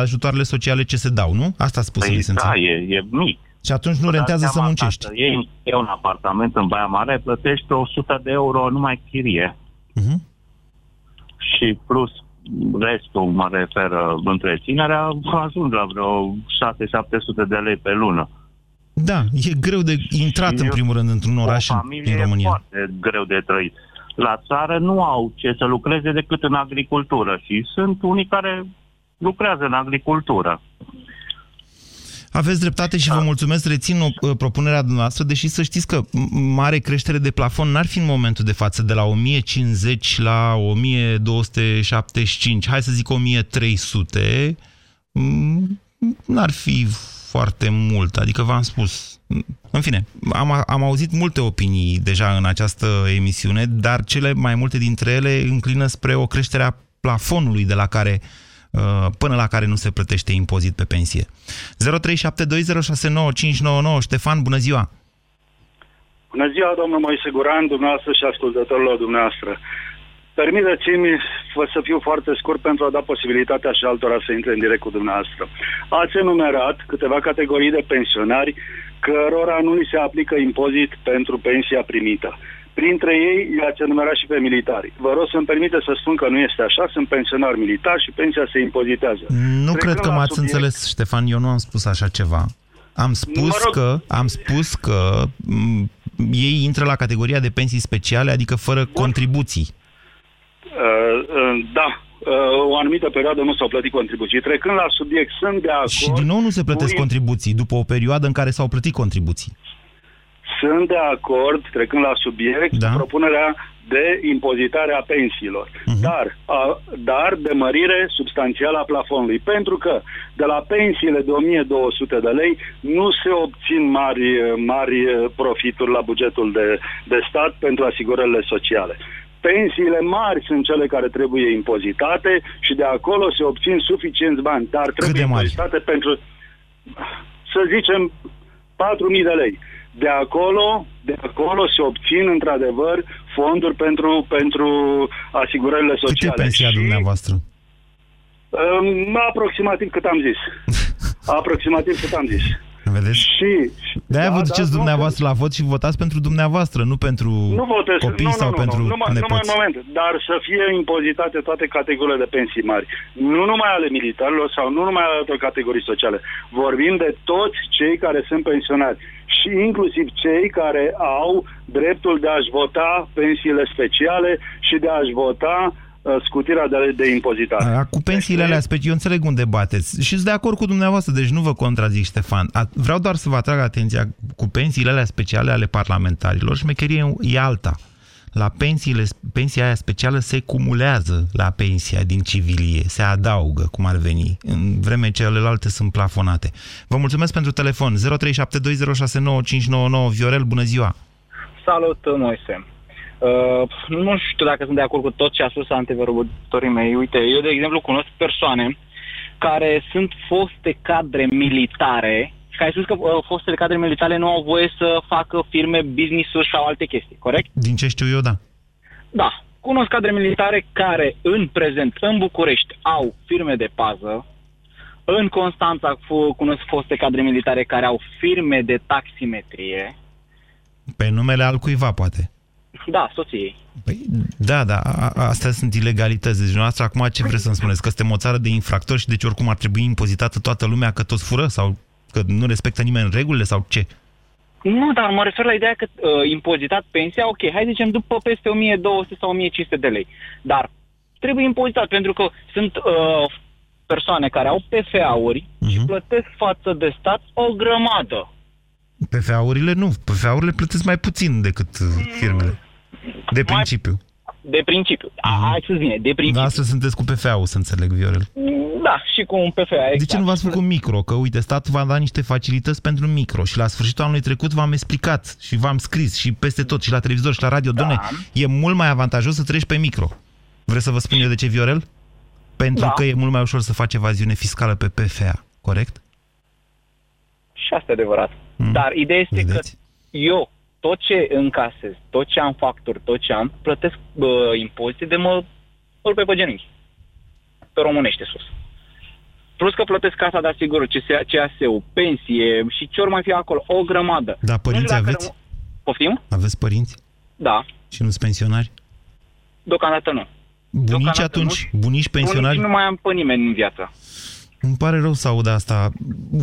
ajutoarele sociale ce se dau, nu? Asta a spus păi, Da, e, e mic. Și atunci nu rentează să muncești. Ei e un apartament în Baia Mare, plătești 100 de euro numai chirie. Uh-huh. Și plus restul, mă refer, întreținerea, ajung la vreo 6-700 de lei pe lună. Da, e greu de intrat, și în primul rând, într-un oraș în România. E foarte greu de trăit. La țară nu au ce să lucreze decât în agricultură și sunt unii care lucrează în agricultură. Aveți dreptate și vă mulțumesc, rețin o, uh, propunerea dumneavoastră, deși să știți că mare creștere de plafon n-ar fi în momentul de față, de la 1050 la 1275, hai să zic 1300, n-ar fi foarte mult, adică v-am spus. În fine, am, am auzit multe opinii deja în această emisiune, dar cele mai multe dintre ele înclină spre o creștere a plafonului de la care uh, Uh, până la care nu se plătește impozit pe pensie. 0372069599 Ștefan, bună ziua! Bună ziua, domnul Moise Guran, dumneavoastră și ascultătorilor dumneavoastră. Permiteți-mi să fiu foarte scurt pentru a da posibilitatea și altora să intre în direct cu dumneavoastră. Ați enumerat câteva categorii de pensionari cărora nu li se aplică impozit pentru pensia primită. Printre ei i-ați enumerat și pe militari. Vă rog să-mi permite să spun că nu este așa, sunt pensionar militar și pensia se impozitează. Nu Trecând cred că m-ați subiect... înțeles, Ștefan, eu nu am spus așa ceva. Am spus mă rog... că, am spus că m- ei intră la categoria de pensii speciale, adică fără Bun. contribuții. Uh, uh, da, uh, o anumită perioadă nu s-au plătit contribuții. Trecând la subiect, sunt de acord... Și din nou nu se plătesc cu... contribuții, după o perioadă în care s-au plătit contribuții. Sunt de acord, trecând la subiect, da. propunerea de impozitare a pensiilor, uh-huh. dar, a, dar de mărire substanțială a plafonului. Pentru că de la pensiile de 1200 de lei nu se obțin mari, mari profituri la bugetul de, de stat pentru asigurările sociale. Pensiile mari sunt cele care trebuie impozitate și de acolo se obțin suficienți bani, dar trebuie impozitate pentru, să zicem, 4.000 de lei. De acolo, de acolo se obțin, într-adevăr, fonduri pentru, pentru asigurările sociale. Cât e pensia și, dumneavoastră? Um, aproximativ cât am zis. aproximativ cât am zis. Vedeți? Și, De-aia da, vă duceți da, dumneavoastră nu, la vot și votați pentru dumneavoastră, nu pentru nu votez, copii nu, sau nu, pentru nu, numai, nepoți. Numai în moment, dar să fie impozitate toate categoriile de pensii mari. Nu numai ale militarilor sau nu numai ale altor categorii sociale. Vorbim de toți cei care sunt pensionari și inclusiv cei care au dreptul de a-și vota pensiile speciale și de a-și vota Uh, scutirea de, de impozitare. Cu pensiile alea speciale, eu înțeleg unde bateți și sunt de acord cu dumneavoastră, deci nu vă contrazic, Ștefan. Vreau doar să vă atrag atenția cu pensiile alea speciale ale parlamentarilor, șmecherie e alta. La pensiile, pensia aia specială se cumulează la pensia din civilie, se adaugă, cum ar veni, în vreme ce celelalte sunt plafonate. Vă mulțumesc pentru telefon. 0372069599 Viorel, bună ziua! Salut, Moise! Uh, nu știu dacă sunt de acord cu tot ce a spus antevorbitorii mei. Uite, eu, de exemplu, cunosc persoane care sunt foste cadre militare și care spus că uh, fostele cadre militare nu au voie să facă firme, business-uri sau alte chestii, corect? Din ce știu eu, da. Da. Cunosc cadre militare care în prezent, în București, au firme de pază, în Constanța cunosc foste cadre militare care au firme de taximetrie. Pe numele al cuiva, poate. Da, soției. Păi, da, da, a, astea sunt ilegalități. Deci, noastră, acum ce vreți să-mi spuneți? Că suntem o țară de infractori și deci oricum ar trebui impozitată toată lumea că toți fură? Sau că nu respectă nimeni regulile? Sau ce? Nu, dar mă refer la ideea că uh, impozitat pensia, ok, hai zicem după peste 1200 sau 1500 de lei. Dar trebuie impozitat, pentru că sunt uh, persoane care au PFA-uri uh-huh. și plătesc față de stat o grămadă. PFA-urile nu. PFA-urile plătesc mai puțin decât uh, firmele. De principiu. De principiu. Uh-huh. Hai să bine, de principiu. Da, asta sunteți cu PFA-ul, să înțeleg, Viorel. Da, și cu un PFA, exact. De ce nu v-ați făcut micro? Că, uite, statul v-a dat niște facilități pentru micro și la sfârșitul anului trecut v-am explicat și v-am scris și peste tot, și la televizor și la radio. Da. Doamne, e mult mai avantajos să treci pe micro. Vreți să vă spun eu de ce, Viorel? Pentru da. că e mult mai ușor să faci evaziune fiscală pe PFA, corect? Și asta e adevărat. Mm. Dar ideea este Vedeți? că eu, tot ce încasez, tot ce am facturi, tot ce am, plătesc bă, impozite de mă urpe pe genunchi. Pe românește sus. Plus că plătesc casa de asigurări, CAS-ul, pensie și ce ori mai fi acolo, o grămadă. Da, părinți aveți? Răm... Poftim? Aveți părinți? Da. Și nu sunt pensionari? Deocamdată nu. Bunici Deocamdată atunci? Nu. Bunici pensionari? Bunici nu mai am pe nimeni în viață. Îmi pare rău să aud asta.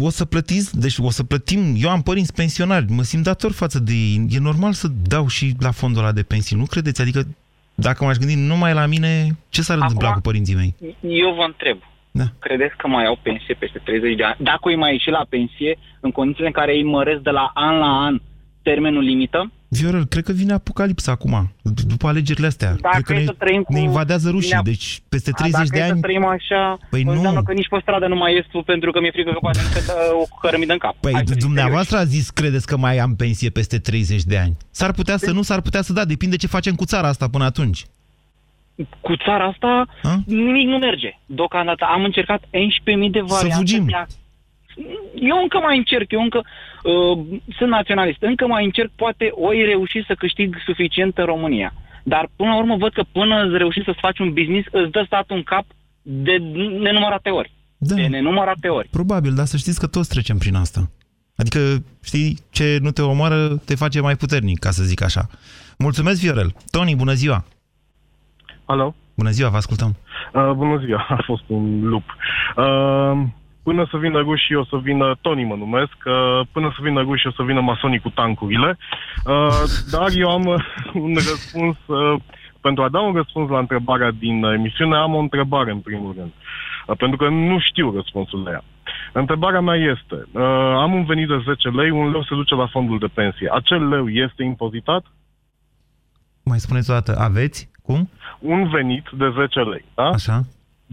O să plătiți, deci o să plătim, eu am părinți pensionari, mă simt dator față de ei. E normal să dau și la fondul ăla de pensii, nu credeți? Adică dacă m-aș gândi numai la mine, ce s-ar întâmpla cu părinții mei? Eu vă întreb. Da. Credeți că mai au pensie peste 30 de ani? Dacă îi mai ieși la pensie, în condițiile în care îi măresc de la an la an termenul limită, Viorel, cred că vine apocalipsa acum, după alegerile astea. Dacă cred că ne, să trăim cu... ne invadează rușii, deci peste 30 A, de ani... Dacă să trăim așa, păi înseamnă nu. că nici pe stradă nu mai ies tu, pentru că mi-e frică că poate să dă o cărămidă în cap. Păi Hai dumneavoastră a zis, credeți că mai am pensie peste 30 de ani. S-ar putea să nu, s-ar putea să da, depinde ce facem cu țara asta până atunci. Cu țara asta, A? nimic nu merge. Deocamdată am încercat 11.000 de variante. Să fugim eu încă mai încerc, eu încă uh, sunt naționalist, încă mai încerc, poate oi reuși să câștig suficient în România. Dar până la urmă văd că până îți reușești să-ți faci un business, îți dă statul în cap de nenumărate ori. Da. De nenumărate ori. Probabil, dar să știți că toți trecem prin asta. Adică, știi, ce nu te omoară te face mai puternic, ca să zic așa. Mulțumesc, Viorel. Tony, bună ziua! Alo? Bună ziua, vă ascultăm. Uh, bună ziua, a fost un lup. Uh, până să vină rușii o să vină, Tony mă numesc, uh, până să vină rușii o să vină masonii cu tancurile, uh, dar eu am uh, un răspuns, uh, pentru a da un răspuns la întrebarea din emisiune, am o întrebare în primul rând, uh, pentru că nu știu răspunsul la ea. Întrebarea mea este, uh, am un venit de 10 lei, un leu se duce la fondul de pensie. Acel leu este impozitat? Mai spuneți o dată, aveți? Cum? Un venit de 10 lei, da? Așa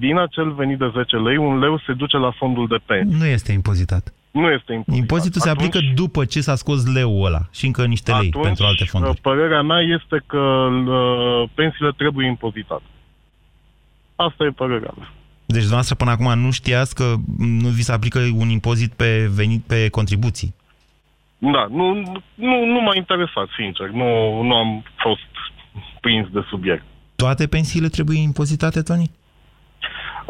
din acel venit de 10 lei, un leu se duce la fondul de pensie. Nu este impozitat. Nu este impozitat. Impozitul atunci, se aplică după ce s-a scos leul ăla și încă niște lei atunci, pentru alte fonduri. părerea mea este că uh, pensiile trebuie impozitate. Asta e părerea mea. Deci dumneavoastră până acum nu știați că nu vi se aplică un impozit pe venit pe contribuții? Da, nu, nu, nu m-a interesat, sincer. Nu, nu am fost prins de subiect. Toate pensiile trebuie impozitate, Tony?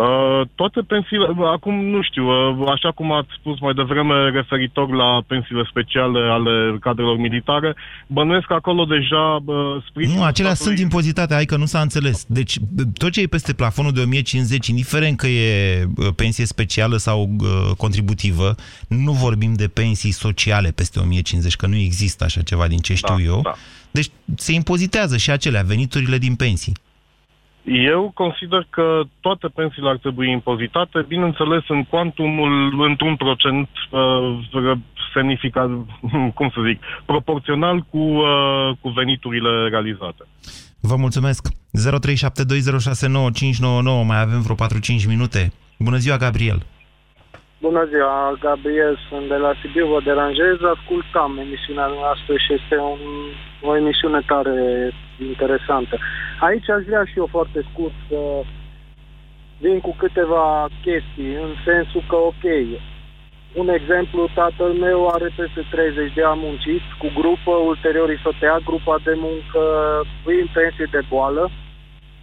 Uh, toate pensiile, acum nu știu, uh, așa cum ați spus mai devreme referitor la pensiile speciale ale cadrelor militare, bănuiesc că acolo deja uh, sprijinul... Nu, acelea statului... sunt impozitate, hai că nu s-a înțeles. Deci tot ce e peste plafonul de 1050, indiferent că e uh, pensie specială sau uh, contributivă, nu vorbim de pensii sociale peste 1050, că nu există așa ceva din ce știu da, eu. Da. Deci se impozitează și acelea, veniturile din pensii. Eu consider că toate pensiile ar trebui impozitate, bineînțeles în cuantumul, într-un procent uh, semnificat, cum să zic, proporțional cu, uh, cu veniturile realizate. Vă mulțumesc. 0372069599, mai avem vreo 4-5 minute. Bună ziua, Gabriel! Bună ziua, Gabriel, sunt de la Sibiu, vă deranjez, ascultam emisiunea noastră și este un, o emisiune tare interesantă. Aici aș vrea și eu foarte scurt să vin cu câteva chestii, în sensul că, ok, un exemplu, tatăl meu are peste 30 de ani muncit cu grupă, ulterior îi s-o tăia grupa de muncă, îi în pensie de boală,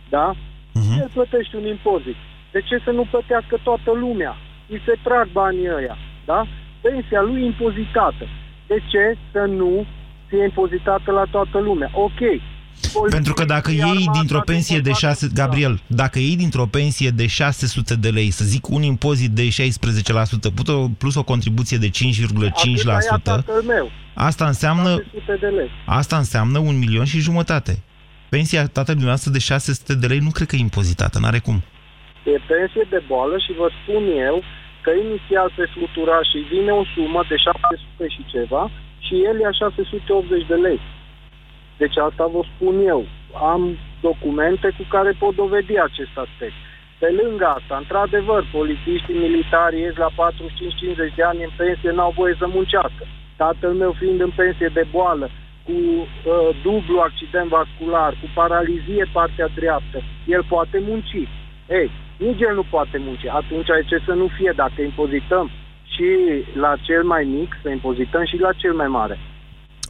da? Uh-huh. El plătește un impozit. De ce să nu plătească toată lumea? Îi se trag banii ăia, da? Pensia lui impozitată. De ce să nu fie impozitată la toată lumea? Ok, pentru că dacă iei dintr-o pensie de 6... Gabriel, dacă iei dintr-o pensie de 600 de lei, să zic un impozit de 16%, plus o contribuție de 5,5%, asta înseamnă, asta înseamnă un milion și jumătate. Pensia tatălui dumneavoastră de 600 de lei nu cred că e impozitată, n-are cum. E pensie de boală și vă spun eu că inițial se flutura și vine o sumă de 700 și ceva și el ia 680 de lei. Deci asta vă spun eu. Am documente cu care pot dovedi acest aspect. Pe lângă asta, într-adevăr, polițiștii militari ies la 45-50 de ani în pensie, n-au voie să muncească. Tatăl meu fiind în pensie de boală, cu uh, dublu accident vascular, cu paralizie partea dreaptă, el poate munci. Ei, nici el nu poate munci. Atunci ce să nu fie, dacă impozităm și la cel mai mic, să impozităm și la cel mai mare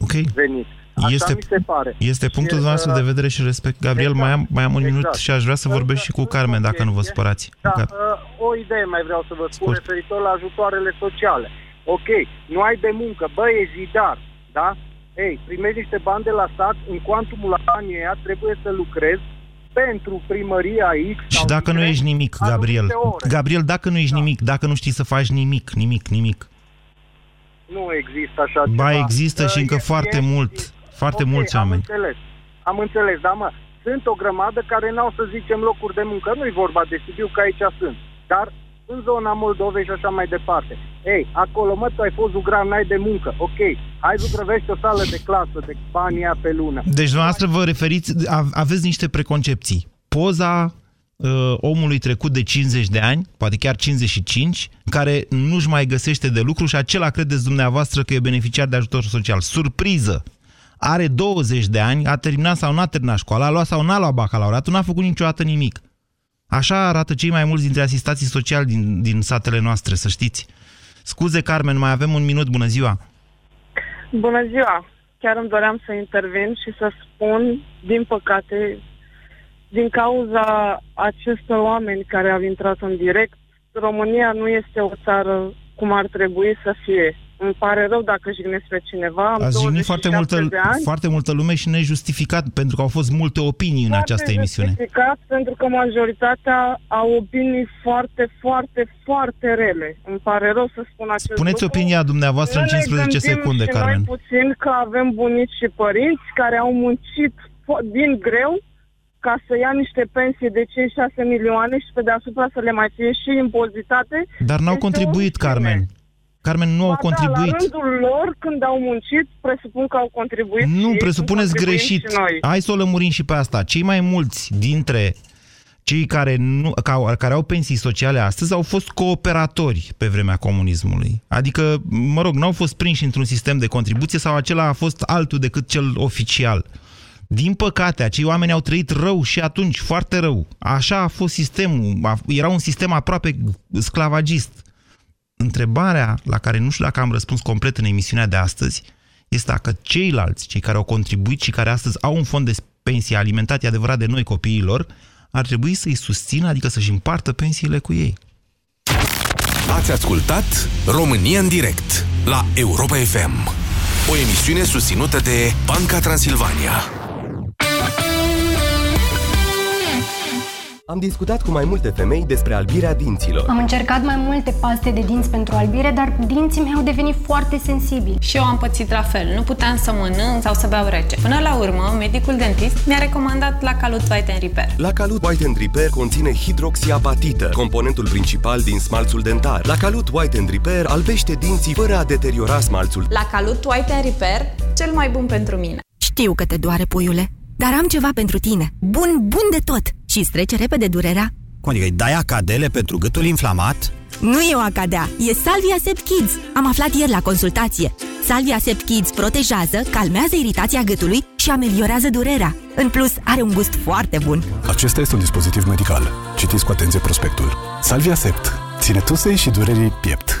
Ok. venit. Așa este, mi se pare. Este punctul nostru de vedere și respect. Gabriel, exact, mai, am, mai am un minut exact. și aș vrea să vorbesc și cu Carmen, dacă nu vă supărați. Da, Car- uh, o idee mai vreau să vă spun Scurt. referitor la ajutoarele sociale. Ok, nu ai de muncă, bă, e zidar, da? Ei, primești niște bani de la stat, în cuantumul la anii aia trebuie să lucrezi pentru primăria X Și sau dacă nu Y ești nimic, Gabriel, anumite ore. Gabriel, dacă nu ești nimic, dacă nu știi să faci nimic, nimic, nimic, Nu există așa ba ceva. există și Uh, încă e- foarte e- mult, foarte Ok, mulți am oameni. înțeles. Am înțeles, dar mă, sunt o grămadă care n-au să zicem locuri de muncă. Nu-i vorba de Sibiu, că aici sunt. Dar în zona Moldovei și așa mai departe. Ei, acolo, mă, tu ai fost zugran, n-ai de muncă. Ok, hai zugrăvești o sală de clasă de banii aia pe lună. Deci, dumneavoastră vă referiți, a- aveți niște preconcepții. Poza uh, omului trecut de 50 de ani, poate chiar 55, care nu-și mai găsește de lucru și acela credeți dumneavoastră că e beneficiar de ajutor social. Surpriză! Are 20 de ani, a terminat sau n-a terminat școala, a luat sau n-a luat bacalaureatul, n-a făcut niciodată nimic. Așa arată cei mai mulți dintre asistații sociali din, din satele noastre, să știți. Scuze, Carmen, mai avem un minut, bună ziua! Bună ziua! Chiar îmi doream să intervin și să spun, din păcate, din cauza acestor oameni care au intrat în direct, România nu este o țară cum ar trebui să fie. Îmi pare rău dacă jignesc pe cineva. Am Ați jignit foarte 27 multă, de ani. foarte multă lume și nejustificat, pentru că au fost multe opinii în Foarte această emisiune. justificat, pentru că majoritatea au opinii foarte, foarte, foarte rele. Îmi pare rău să spun acest Spuneți lucru. opinia dumneavoastră Nu în ne 15 gândim secunde, și Carmen. Noi puțin că avem bunici și părinți care au muncit fo- din greu ca să ia niște pensii de 5-6 milioane și pe deasupra să le mai fie și impozitate. Dar n-au Este contribuit, o rușine. Carmen. Carmen, nu au Ba Da, contribuit. la rândul lor, când au muncit, presupun că au contribuit și Nu, ei, presupuneți cum contribuim greșit. Și noi. Hai să o lămurim și pe asta. Cei mai mulți dintre cei care, nu, ca, care au pensii sociale astăzi au fost cooperatori pe vremea comunismului. Adică, mă rog, n-au fost prinși într-un sistem de contribuție sau acela a fost altul decât cel oficial. Din păcate, acei oameni au trăit rău și atunci, foarte rău. Așa a fost sistemul. A- Era un sistem aproape sclavagist. Întrebarea la care nu știu dacă am răspuns complet în emisiunea de astăzi este dacă ceilalți, cei care au contribuit și care astăzi au un fond de pensie alimentat, e adevărat de noi copiilor, ar trebui să-i susțină, adică să-și împartă pensiile cu ei. Ați ascultat România în direct la Europa FM. O emisiune susținută de Banca Transilvania. Am discutat cu mai multe femei despre albirea dinților. Am încercat mai multe paste de dinți pentru albire, dar dinții mei au devenit foarte sensibili. Și eu am pățit la fel. Nu puteam să mănânc sau să beau rece. Până la urmă, medicul dentist mi-a recomandat la Calut White and Repair. La Calut White and Repair conține hidroxiapatită, componentul principal din smalțul dentar. La Calut White and Repair albește dinții fără a deteriora smalțul. La Calut White and Repair, cel mai bun pentru mine. Știu că te doare, puiule, dar am ceva pentru tine. Bun, bun de tot! Și îți trece repede durerea. Cum adică îi dai acadele pentru gâtul inflamat? Nu e o acadea, e Salvia Sept Kids. Am aflat ieri la consultație. Salvia Sept Kids protejează, calmează iritația gâtului și ameliorează durerea. În plus, are un gust foarte bun. Acesta este un dispozitiv medical. Citiți cu atenție prospectul. Salvia Sept. Ține tusei și durerii piept.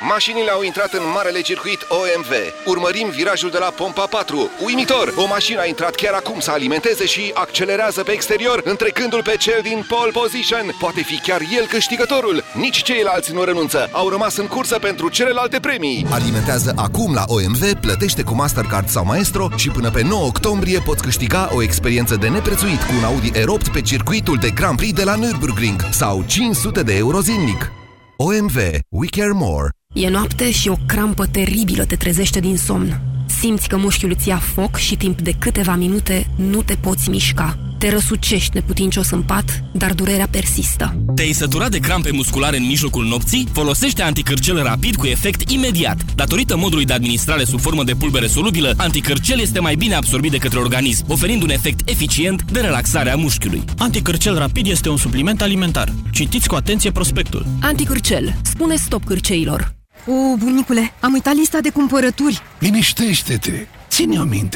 Mașinile au intrat în marele circuit OMV. Urmărim virajul de la pompa 4. Uimitor! O mașină a intrat chiar acum să alimenteze și accelerează pe exterior, întrecându-l pe cel din pole position. Poate fi chiar el câștigătorul. Nici ceilalți nu renunță. Au rămas în cursă pentru celelalte premii. Alimentează acum la OMV, plătește cu Mastercard sau Maestro și până pe 9 octombrie poți câștiga o experiență de neprețuit cu un Audi E8 pe circuitul de Grand Prix de la Nürburgring sau 500 de euro zilnic. OMV. We care more. E noapte și o crampă teribilă te trezește din somn. Simți că mușchiul îți ia foc și timp de câteva minute nu te poți mișca. Te răsucești neputincios în pat, dar durerea persistă. Te-ai săturat de crampe musculare în mijlocul nopții? Folosește anticârcel rapid cu efect imediat. Datorită modului de administrare sub formă de pulbere solubilă, anticârcel este mai bine absorbit de către organism, oferind un efect eficient de relaxare a mușchiului. Anticârcel rapid este un supliment alimentar. Citiți cu atenție prospectul. Anticârcel. Spune stop cârceilor. O, bunicule, am uitat lista de cumpărături. Liniștește-te! Ține-o minte,